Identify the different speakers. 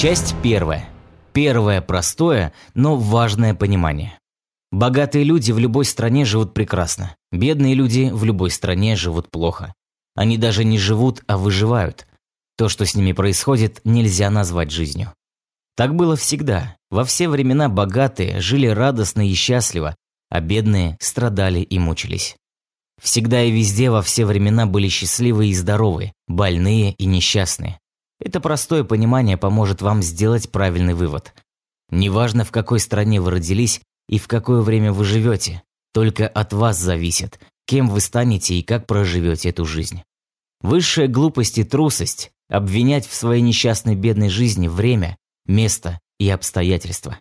Speaker 1: Часть первая. Первое простое, но важное понимание. Богатые люди в любой стране живут прекрасно. Бедные люди в любой стране живут плохо. Они даже не живут, а выживают. То, что с ними происходит, нельзя назвать жизнью. Так было всегда. Во все времена богатые жили радостно и счастливо, а бедные страдали и мучились. Всегда и везде во все времена были счастливые и здоровые, больные и несчастные. Это простое понимание поможет вам сделать правильный вывод. Неважно, в какой стране вы родились и в какое время вы живете, только от вас зависит, кем вы станете и как проживете эту жизнь. Высшая глупость и трусость – обвинять в своей несчастной бедной жизни время, место и обстоятельства.